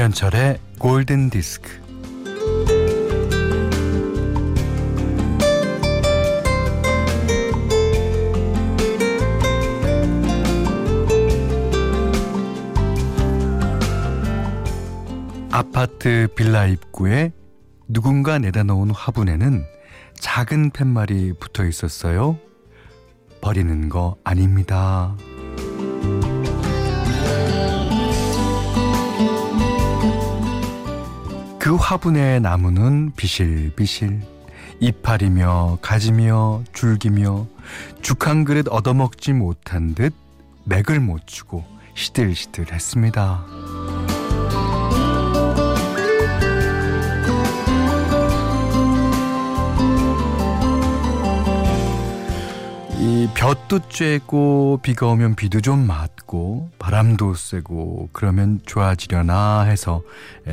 김현철의 골든 디스크. 아파트 빌라 입구에 누군가 내다 놓은 화분에는 작은 팻말이 붙어 있었어요. 버리는 거 아닙니다. 화분의 나무는 비실비실 이파리며 가지며 줄기며 죽 한 그릇 얻어먹지 못한 듯 맥을 못 주고 시들시들했습니다. 볕도 쬐고 비가 오면 비도 좀 맞고 바람도 쐬고 그러면 좋아지려나 해서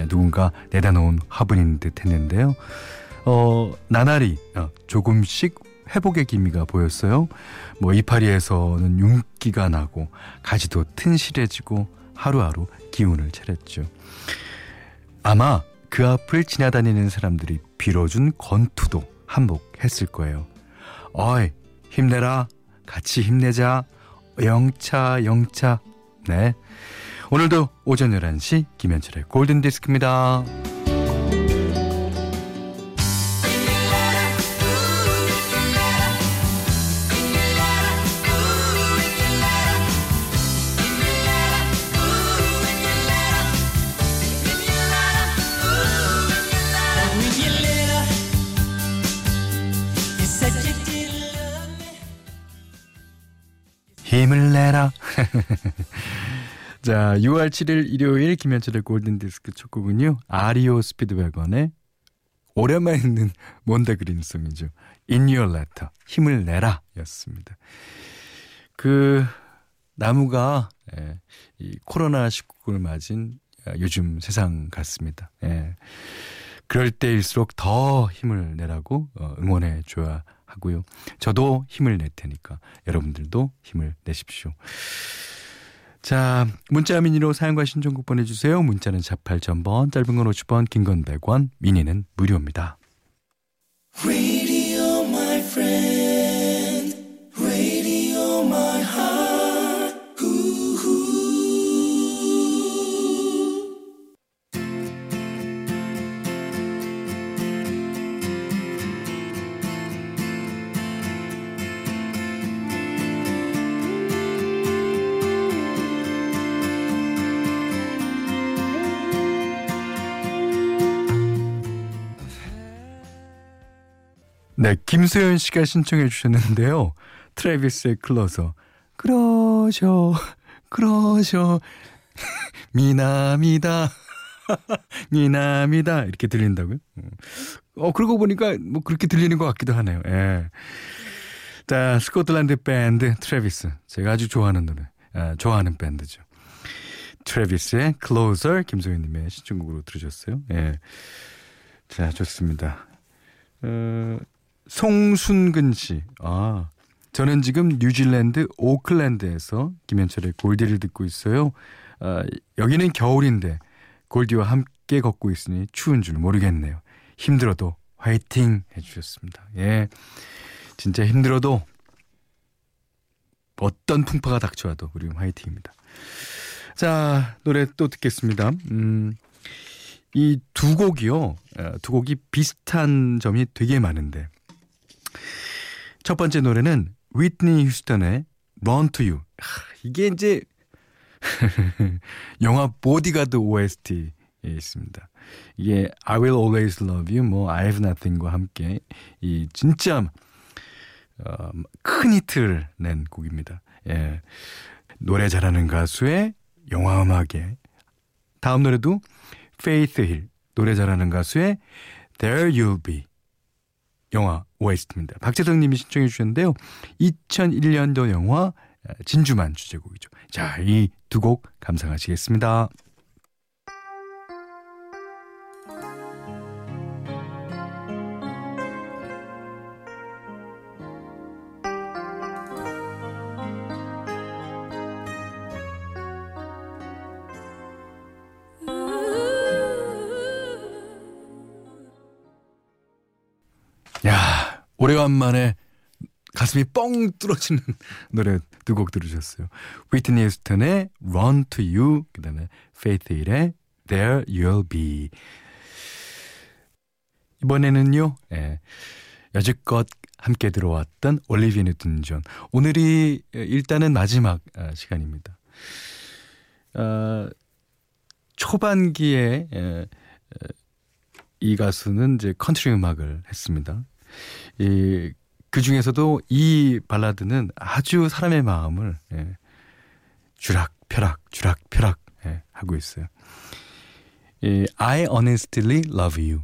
누군가 내다 놓은 화분인 듯 했는데요. 어, 나날이 어, 조금씩 회복의 기미가 보였어요. 뭐 이파리에서는 윤기가 나고 가지도 튼실해지고 하루하루 기운을 차렸죠. 아마 그 앞을 지나다니는 사람들이 빌어준 건투도 한몫했을 거예요. 어이 힘내라. 같이 힘내자. 영차, 영차. 네. 오늘도 오전 11시 김현철의 골든디스크입니다. 힘을 내라. 자, 6월 7일 일요일 김현철의 골든디스크 첫 곡은요. 아리오 스피드웨건의 오랜만에 듣는 몬데 그린송이죠. In Your Letter. 힘을 내라 였습니다. 그 나무가 예, 이 코로나 19를 맞은 요즘 세상 같습니다. 예. 그럴 때일수록 더 힘을 내라고 어, 응원해 줘야 하고요. 저도 힘을 낼 테니까 여러분들도 힘을 내십시오. 자, 문자 미니로 사용과 신청곡 보내주세요. 문자는 48,000번, 짧은 건 50원, 긴 건 100원, 미니는 무료입니다. 네, 김소연 씨가 신청해 주셨는데요. 트래비스의 Closer. 그러셔, 그러셔. 미남이다. 미남이다. 이렇게 들린다고요? 어, 그러고 보니까 뭐 그렇게 들리는 것 같기도 하네요. 예. 자, 스코틀랜드 밴드 트래비스. 제가 아주 좋아하는 노래, 아, 좋아하는 밴드죠. 트래비스의 Closer 김소연님의 신청곡으로 들으셨어요. 예. 자, 좋습니다. 어, 송순근 씨. 아, 저는 지금 뉴질랜드 오클랜드에서 김현철의 골디를 듣고 있어요. 아, 여기는 겨울인데 골디와 함께 걷고 있으니 추운 줄 모르겠네요. 힘들어도 화이팅 해주셨습니다. 예. 진짜 힘들어도 어떤 풍파가 닥쳐와도 우리 화이팅입니다. 자, 노래 또 듣겠습니다. 음, 이 두 곡이요. 아, 두 곡이 비슷한 점이 되게 많은데 첫 번째 노래는 위트니 휴스턴의 Run to You. 이게 이제 영화 보디가드 OST에 있습니다. 이게 I Will Always Love You, 뭐 I Have Nothing과 함께 이 진짜 어, 큰 히트를 낸 곡입니다. 예. 노래 잘하는 가수의 영화 음악에 다음 노래도 Faith Hill 노래 잘하는 가수의 There You'll Be 영화 OST입니다. 박재성 님이 신청해 주셨는데요. 2001년도 영화 진주만 주제곡이죠. 자, 이 두 곡 감상하시겠습니다. 오래간만에 가슴이 뻥 뚫어지는 노래 두 곡 들으셨어요. 휘트니 휴스턴의 Run to You, 그 다음에 Faith Hill의 There You'll Be. 이번에는요, 예, 여지껏 함께 들어왔던 올리비아 뉴튼 존. 오늘이 일단은 마지막 아, 시간입니다. 어, 초반기에 에, 이 가수는 이제 컨트리 음악을 했습니다. 이, 그 중에서도 이 발라드는 아주 사람의 마음을 예, 쥐락 펴락, 쥐락 펴락 예, 하고 있어요. 이, I honestly love you.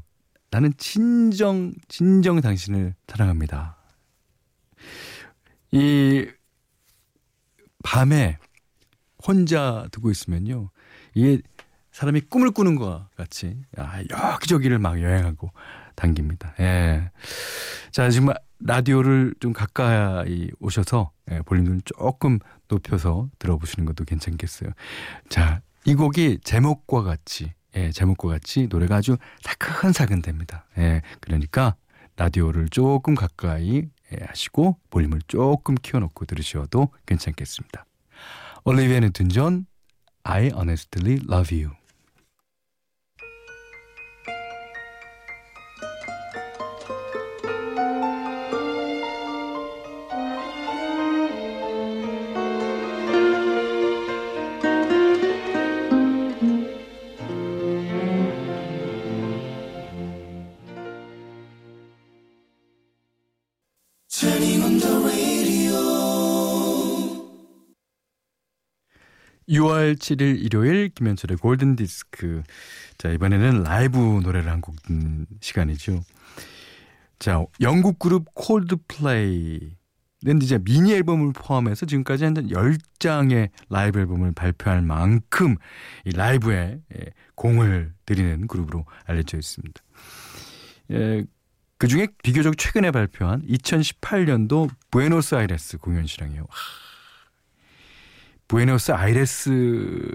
나는 진정, 진정 당신을 사랑합니다. 이 밤에 혼자 두고 있으면요. 이게 사람이 꿈을 꾸는 것 같이 아, 여기저기를 막 여행하고 당깁니다. 예. 자, 지금 라디오를 좀 가까이 오셔서 예, 볼륨을 조금 높여서 들어보시는 것도 괜찮겠어요. 자, 이 곡이 제목과 같이 예, 제목과 같이 노래가 아주 사근사근 됩니다. 예, 그러니까 라디오를 조금 가까이 예, 하시고 볼륨을 조금 키워놓고 들으셔도 괜찮겠습니다. 올리비아 뉴튼 존 I honestly love you. (6월 7일) 일요일 김현철의 골든 디스크. 자 이번에는 라이브 노래를 한 곡 시간이죠. 자 영국 그룹 콜드플레이는 이제 미니 앨범을 포함해서 지금까지 한 10장의 라이브 앨범을 발표할 만큼 이 라이브에 예, 공을 들이는 그룹으로 알려져 있습니다. 예, 그 중에 비교적 최근에 발표한 2018년도 부에노스아이레스 공연 실황이에요. 부에노스 아이레스에서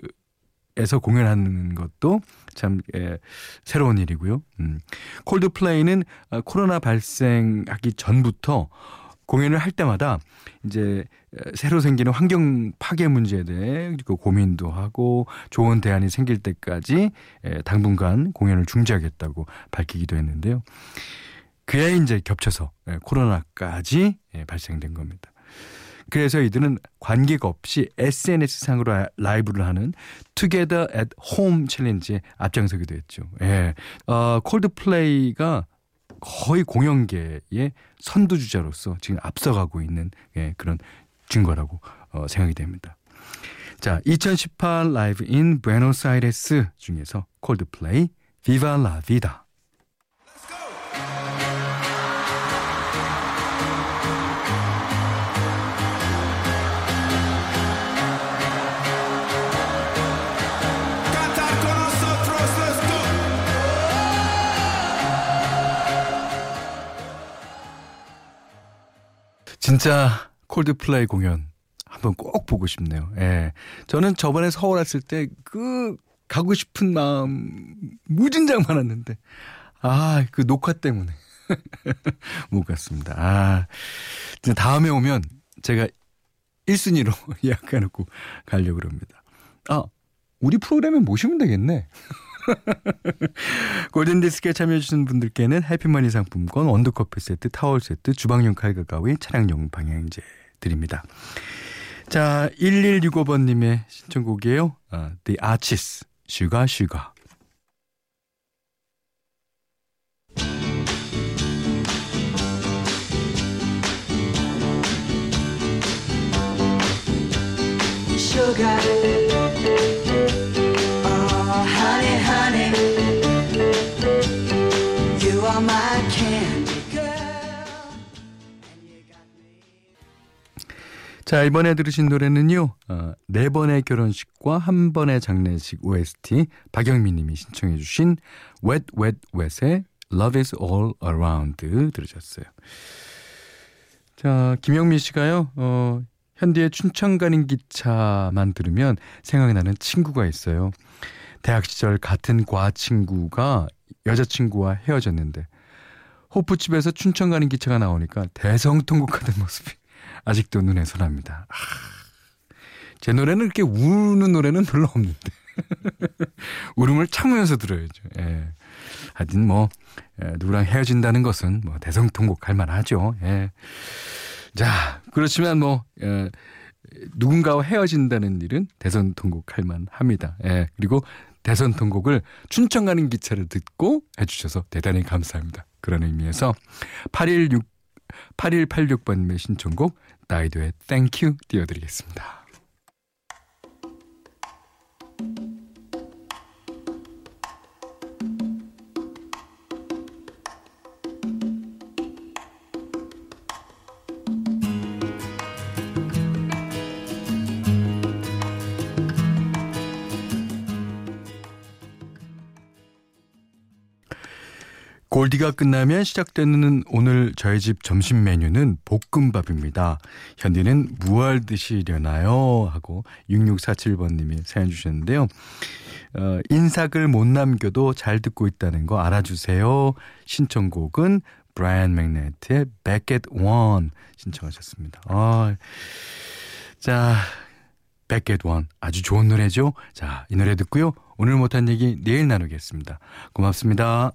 공연하는 것도 참 예, 새로운 일이고요. 음. 콜드플레이는 어, 코로나 발생하기 전부터 공연을 할 때마다 이제 새로 생기는 환경 파괴 문제에 대해 그 고민도 하고 좋은 대안이 생길 때까지 당분간 공연을 중지하겠다고 밝히기도 했는데요. 그에 이제 겹쳐서 예, 코로나까지 예, 발생된 겁니다. 그래서 이들은 관계가 없이 SNS상으로 라이브를 하는 Together at Home 챌린지에 앞장서기도 했죠. 예. 어, 콜드플레이가 거의 공연계의 선두주자로서 지금 앞서가고 있는 예, 그런 증거라고 어, 생각이 됩니다. 자, 2018 Live in Buenos Aires 중에서 콜드플레이 Viva la Vida 진짜 콜드플레이 공연 한번 꼭 보고 싶네요. 예. 저는 저번에 서울 왔을 때 그 가고 싶은 마음 무진장 많았는데 아, 그 녹화 때문에 못 갔습니다. 아. 다음에 오면 제가 1순위로 예약해 놓고 가려고 그럽니다. 아, 우리 프로그램에 모시면 되겠네. 골든디스크에 참여해주신 분들께는 해피머니 상품권, 원두커피 세트, 타월 세트, 주방용 칼과 가위, 차량용 방향제 드립니다. 자, 1165번님의 신청곡이에요. 어, The Archies, 슈가 슈가. 자, 이번에 들으신 노래는요, 어, 네 번의 결혼식과 한 번의 장례식 OST 박영민 님이 신청해 주신 Wet Wet Wet의 Love is All Around 들으셨어요. 자, 김영민 씨가요, 어, 현디의 춘천 가는 기차만 들으면 생각나는 친구가 있어요. 대학 시절 같은 과 친구가 여자친구와 헤어졌는데 호프집에서 춘천 가는 기차가 나오니까 대성통곡하는 모습이 아직도 눈에 선합니다. 아, 제 노래는 그렇게 우는 노래는 별로 없는데. 울음을 참으면서 들어야죠. 예. 하여튼 뭐, 예, 누구랑 헤어진다는 것은 뭐 대성통곡할 만하죠. 예. 자, 그렇지만 뭐, 예, 누군가와 헤어진다는 일은 대선 통곡할 만합니다. 예. 그리고 대선 통곡을 춘천 가는 기차를 듣고 해주셔서 대단히 감사합니다. 그런 의미에서 816 8186번님의 신청곡 나이도의 땡큐 띄워드리겠습니다. 골디가 끝나면 시작되는 오늘 저희 집 점심 메뉴는 볶음밥입니다. 현디는 무얼 드시려나요? 하고 6647번님이 사연 주셨는데요. 어, 인삭을 못 남겨도 잘 듣고 있다는 거 알아주세요. 신청곡은 브라이언 맥네트의 Back at One 신청하셨습니다. 아, 자, Back at One 아주 좋은 노래죠. 자, 이 노래 듣고요. 오늘 못한 얘기 내일 나누겠습니다. 고맙습니다.